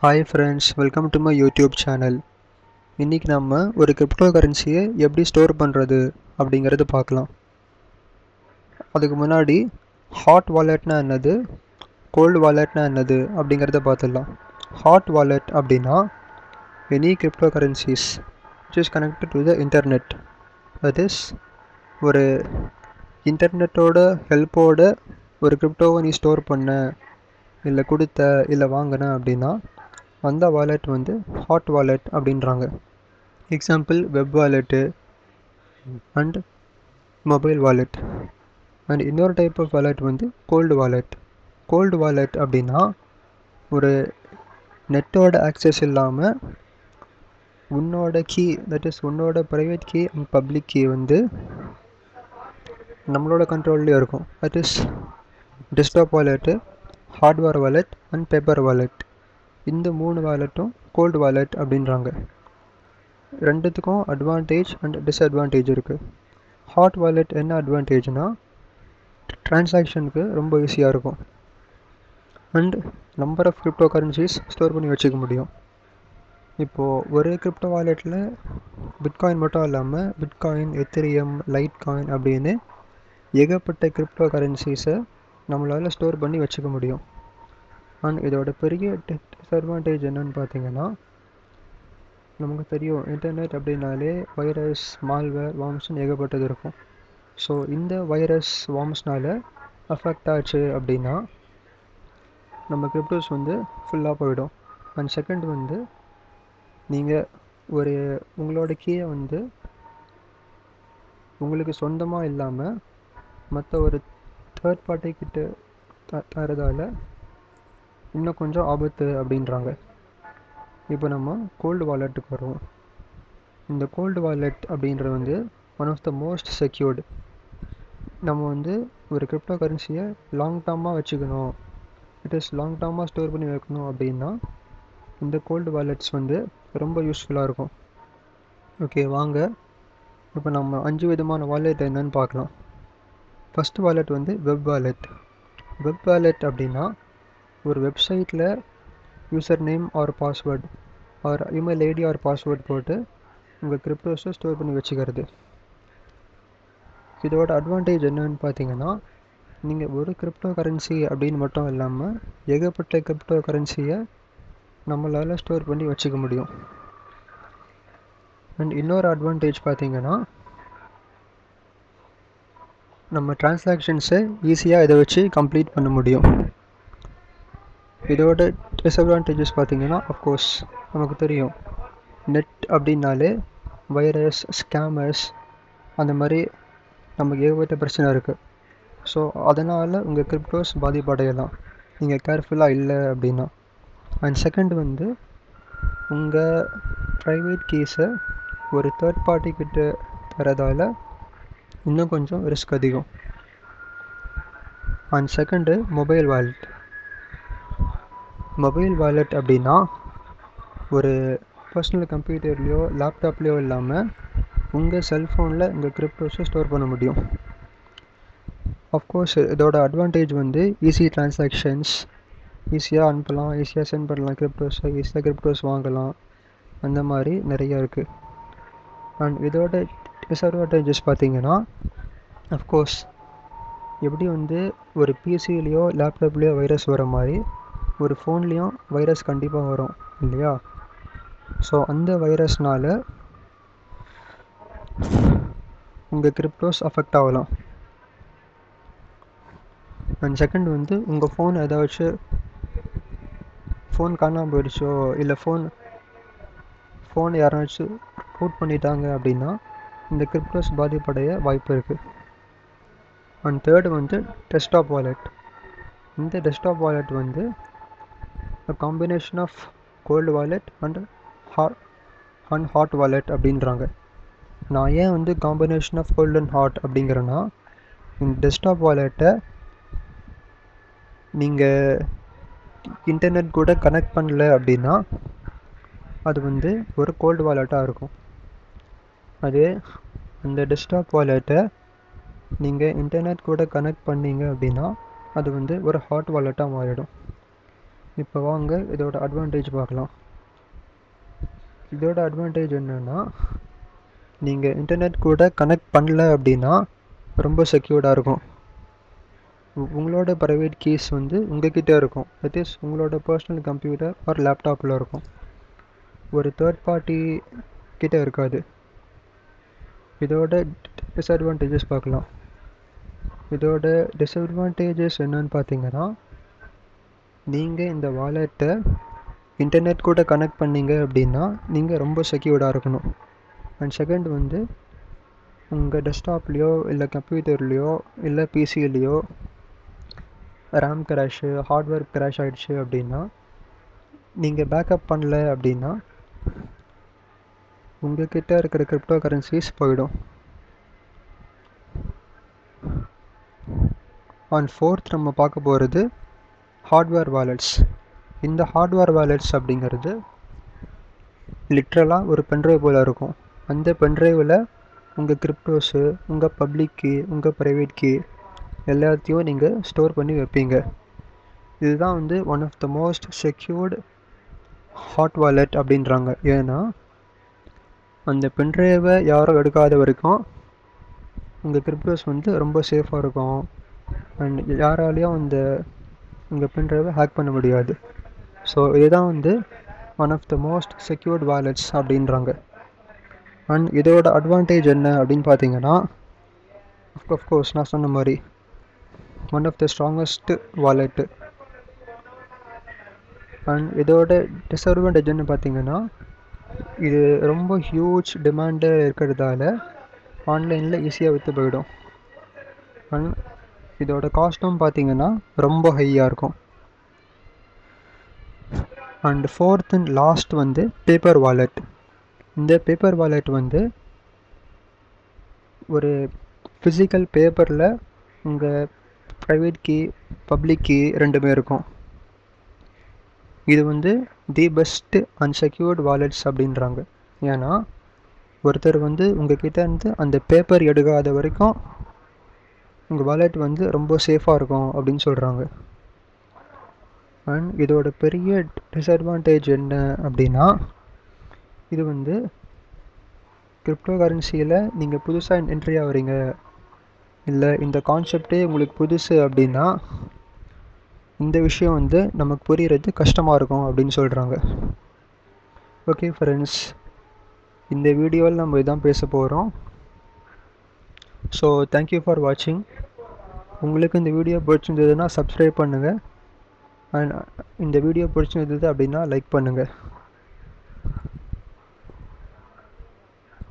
Hi friends welcome to my YouTube channel இன்றைக்கி நம்ம ஒரு கிரிப்டோ கரன்சியை எப்படி ஸ்டோர் பண்ணுறது அப்படிங்கிறது பார்க்கலாம். அதுக்கு முன்னாடி ஹாட் வாலெட்னா என்னது கோல்டு வாலெட்னா என்னது அப்படிங்கிறத பார்த்துடலாம். ஹாட் வாலெட் அப்படின்னா any cryptocurrencies which is connected to the internet that is ஒரு இன்டர்நெட்டோட ஹெல்ப்போட ஒரு கிரிப்டோவை நீ ஸ்டோர் பண்ண இல்லை கொடுத்த இல்லை வாங்கின அப்படின்னா அந்த வாலெட் வந்து ஹாட் வாலெட் அப்படின்றாங்க. Example web wallet and mobile wallet and இன்னொரு டைப் ஆஃப் வாலெட் வந்து கோல்டு வாலெட் கோல்டு வாலெட் அப்படின்னா ஒரு நெட்டோட ஆக்சஸ் இல்லாமல் உன்னோட கீ தட் இஸ் உன்னோட private key and public key வந்து நம்மளோட கண்ட்ரோல்லையும் இருக்கும். That is desktop wallet hardware wallet and paper wallet இந்த மூணு வாலெட்டும் கோல்டு வாலெட் அப்படின்றாங்க. ரெண்டுத்துக்கும் அட்வான்டேஜ் அண்ட் டிஸ்அட்வான்டேஜ் இருக்குது ஹாட் வாலெட் என்ன அட்வான்டேஜ்னால் ட்ரான்சாக்ஷனுக்கு ரொம்ப ஈஸியாக இருக்கும். And number of cryptocurrencies store பண்ணி வச்சுக்க முடியும். இப்போது ஒரு கிரிப்டோ வாலெட்டில் பிட்காயின் மட்டும் இல்லாமல் பிட்காயின் எத்திரியம் லைட் காயின் அப்படின்னு ஏகப்பட்ட கிரிப்டோ கரன்சிஸை நம்மளால் ஸ்டோர் பண்ணி வச்சுக்க முடியும். அண்ட் இதோட பெரிய டிஸ்அட்வான்டேஜ் என்னென்னு பார்த்தீங்கன்னா நமக்கு தெரியும் இன்டர்நெட் அப்படின்னாலே வைரஸ் மால்வேர் வார்ம்ஸ்னு ஏகப்பட்டது இருக்கும். ஸோ இந்த வைரஸ் வார்ம்ஸ்னால் அஃபெக்ட் ஆச்சு அப்படின்னா நம்ம கிரிப்டோஸ் வந்து ஃபுல்லாக போயிடும். அண்ட் செகண்ட் வந்து நீங்கள் ஒரு உங்களோட கீயை வந்து உங்களுக்கு சொந்தமாக இல்லாமல் மற்ற ஒரு தேர்ட் பார்ட்டி கிட்ட த தரதால் இன்னும் கொஞ்சம் ஆபத்து அப்படின்றாங்க. இப்போ நம்ம கோல்டு வாலெட்டுக்கு வருவோம். இந்த கோல்டு வாலெட் அப்படின்றது வந்து one of the most secured நம்ம வந்து ஒரு கிரிப்டோ கரன்சியை லாங் டேர்மாக வச்சுக்கணும். இட் இஸ் லாங் டேர்மாக ஸ்டோர் பண்ணி வைக்கணும் அப்படின்னா இந்த கோல்டு வாலெட்ஸ் வந்து ரொம்ப யூஸ்ஃபுல்லாக இருக்கும். ஓகே வாங்க. இப்போ நம்ம அஞ்சு விதமான வாலெட் என்னன்னு பார்க்கலாம். ஃபஸ்ட் வாலெட் வந்து வெப் வாலெட் வெப் வாலெட் அப்படின்னா ஒரு வெப்சைட்டில் user name or password or email ID or password போட்டு உங்கள் கிரிப்டோஸை ஸ்டோர் பண்ணி வச்சுக்கிறது. இதோட அட்வான்டேஜ் என்னன்னு பார்த்தீங்கன்னா நீங்கள் ஒரு கிரிப்டோ கரன்சி அப்படின்னு மட்டும் இல்லாமல் ஏகப்பட்ட கிரிப்டோ கரன்சியை நம்மளால் ஸ்டோர் பண்ணி வச்சுக்க முடியும். அண்ட் இன்னொரு அட்வான்டேஜ் பார்த்தீங்கன்னா நம்ம டிரான்சாக்ஷன்ஸை ஈஸியாக இதை வச்சு கம்ப்ளீட் பண்ண முடியும். இதோட டிஸ்அட்வான்டேஜஸ் பார்த்தீங்கன்னா அஃப்கோர்ஸ் நமக்கு தெரியும். நெட் அப்படின்னாலே வைரஸ் ஸ்கேமர்ஸ் அந்த மாதிரி நமக்கு ஏகப்பட்ட பிரச்சனை இருக்குது ஸோ அதனால் உங்கள் கிரிப்டோஸ் பாதிப்படையலாம். நீங்கள் கேர்ஃபுல்லாக இல்லை அப்படின்னா. அண்ட் செகண்ட் வந்து உங்கள் ப்ரைவேட் கீஸை ஒரு தேர்ட் பார்ட்டி கிட்ட தரதால் இன்னும் கொஞ்சம் ரிஸ்க் அதிகம். And second mobile wallet mobile wallet அப்படின்னா ஒரு பர்சனல் கம்ப்யூட்டர்லேயோ லேப்டாப்லேயோ இல்லாமல் உங்கள் செல்ஃபோனில் உங்கள் கிரிப்டோஸை ஸ்டோர் பண்ண முடியும். அஃப்கோர்ஸ் இதோட அட்வான்டேஜ் வந்து ஈஸி டிரான்சாக்ஷன்ஸ் ஈஸியாக அனுப்பலாம் ஈஸியாக சென்ட் பண்ணலாம் கிரிப்டோஸை ஈஸியாக கிரிப்டோஸ் வாங்கலாம். அந்த மாதிரி நிறையா இருக்குது அண்ட் இதோட டிஸ்அட்வான்டேஜஸ் பார்த்தீங்கன்னா அஃப்கோர்ஸ் எப்படி வந்து ஒரு பிசிலேயோ லேப்டாப்லேயோ வைரஸ் வர மாதிரி ஒரு ஃபோன்லேயும் வைரஸ் கண்டிப்பாக வரும் இல்லையா? ஸோ அந்த வைரஸ்னால் உங்கள் கிரிப்டோஸ் அஃபெக்ட் ஆகலாம். அண்ட் செகண்ட் வந்து உங்கள் ஃபோன் ஏதாச்சும் ஃபோன் காணாமல் போயிடுச்சோ இல்லை ஃபோன் ஃபோன் யாராச்சும் ரூட் பண்ணிட்டாங்க அப்படின்னா இந்த கிரிப்டோஸ் பாதிப்படைய வாய்ப்பு இருக்குது அண்ட் தேர்டு வந்து டெஸ்க்டாப் வாலெட் இந்த டெஸ்க்டாப் வாலெட் வந்து combination of cold wallet and hot and hot wallet அப்படின்றாங்க. நான் ஏன் வந்து combination of cold and hot அப்படிங்கிறேன்னா இந்த டெஸ்க்டாப் வாலெட்டை நீங்கள் இன்டர்நெட் கூட கனெக்ட் பண்ணல அப்படின்னா அது வந்து ஒரு கோல்டு வாலெட்டாக இருக்கும். அதே அந்த டெஸ்க்டாப் வாலெட்டை நீங்கள் இன்டர்நெட் கூட கனெக்ட் பண்ணீங்க அப்படின்னா அது வந்து ஒரு ஹாட் வாலெட்டாக மாறிடும். இப்போ வாங்க இதோட அட்வான்டேஜ் பார்க்கலாம். இதோட அட்வான்டேஜ் என்னென்னா நீங்கள் இன்டர்நெட் கூட கனெக்ட் பண்ணல அப்படின்னா ரொம்ப செக்யூர்டாக இருக்கும். உங்களோட ப்ரைவேட் கீஸ் வந்து உங்ககிட்ட இருக்கும். தட் இஸ் உங்களோட பர்சனல் கம்ப்யூட்டர் ஆர் லேப்டாப்பில் இருக்கும். ஒரு தேர்ட் பார்ட்டி கிட்ட இருக்காது. இதோட டிஸ்அட்வான்டேஜஸ் பார்க்கலாம். இதோட டிஸ்அட்வான்டேஜஸ் என்னன்னு பார்த்தீங்கன்னா நீங்கள் இந்த வாலெட்டை இன்டர்நெட் கூட கனெக்ட் பண்ணீங்க அப்படின்னா நீங்கள் ரொம்ப செக்யூர்டாக இருக்கணும். அண்ட் செகண்ட் வந்து உங்கள் டெஸ்க்டாப்லேயோ இல்லை கம்ப்யூட்டர்லேயோ இல்லை பிசிலேயோ ரேம் கிராஷு ஹார்ட்வேர் கிராஷ் ஆகிடுச்சு அப்படின்னா நீங்கள் பேக்கப் பண்ணல அப்படின்னா உங்கள்கிட்ட இருக்கிற கிரிப்டோ கரன்சிஸ் போயிடும். அண்ட் ஃபோர்த் நம்ம பார்க்க போகிறது ஹார்ட்வேர் வாலெட்ஸ் இந்த ஹார்ட்வேர் வாலெட்ஸ் அப்படிங்கிறது லிட்ரலாக ஒரு பென்ட்ரைவ் போல் இருக்கும். அந்த பென்ட்ரைவில் உங்கள் கிரிப்டோஸு உங்கள் பப்ளிக் கீ உங்கள் ப்ரைவேட் கீ எல்லாத்தையும் நீங்கள் ஸ்டோர் பண்ணி வைப்பீங்க. இதுதான் வந்து one of the most secured hot wallet அப்படின்றாங்க. ஏன்னா அந்த பென்ட்ரைவை யாரும் எடுக்காத வரைக்கும் உங்கள் கிரிப்டோஸ் வந்து ரொம்ப சேஃபாக இருக்கும். அண்ட் யாராலையும் அந்த உங்கள் பென்ட்ரைவை ஹேக் பண்ண முடியாது. ஸோ இதுதான் வந்து one of the most secured wallets அப்படின்றாங்க. அண்ட் இதோட அட்வான்டேஜ் என்ன அப்படின்னு பார்த்தீங்கன்னா அஃப்கோர்ஸ் நான் சொன்ன மாதிரி one of the strongest wallet and இதோட டிஸ்அட்வான்டேஜ்னு பார்த்தீங்கன்னா இது ரொம்ப ஹியூஜ் டிமாண்டு இருக்கிறதால ஆன்லைனில் ஈஸியாக விற்று போயிடும். அண்ட் இதோட காஸ்ட்டும் பார்த்தீங்கன்னா ரொம்ப ஹையாக இருக்கும். அண்ட் ஃபோர்த் அண்ட் லாஸ்ட் வந்து பேப்பர் வாலெட் இந்த பேப்பர் வாலெட் வந்து ஒரு ஃபிசிக்கல் பேப்பரில் உங்கள் ப்ரைவேட் கீ பப்ளிக் கீ ரெண்டுமே இருக்கும். இது வந்து தி பெஸ்ட்டு அன்செக்யூர்டு வாலெட்ஸ் அப்படின்றாங்க. ஏன்னா ஒருத்தர் வந்து உங்ககிட்ட இருந்து அந்த பேப்பர் எடுக்காத வரைக்கும் உங்கள் வாலெட் வந்து ரொம்ப சேஃபாக இருக்கும் அப்படின்னு சொல்கிறாங்க அண்ட் இதோட பெரிய டிஸ்அட்வான்டேஜ் என்ன அப்படின்னா இது வந்து கிரிப்டோ கரன்சியில் நீங்கள் புதுசாக என்ட்ரி ஆகிறீங்க இல்லை இந்த கான்செப்டே உங்களுக்கு புதுசு அப்படின்னா இந்த விஷயம் வந்து நமக்கு புரிகிறது கஷ்டமாக இருக்கும் அப்படின்னு சொல்கிறாங்க ஓகே ஃப்ரெண்ட்ஸ் இந்த வீடியோவில் நம்ம இதான் பேச போகிறோம் ஸோ தேங்க்யூ ஃபார் வாட்சிங் உங்களுக்கு இந்த வீடியோ பிடிச்சிருந்ததுன்னா சப்ஸ்கிரைப் பண்ணுங்கள் அண்ட் இந்த வீடியோ பிடிச்சிருந்தது அப்படின்னா லைக் பண்ணுங்கள்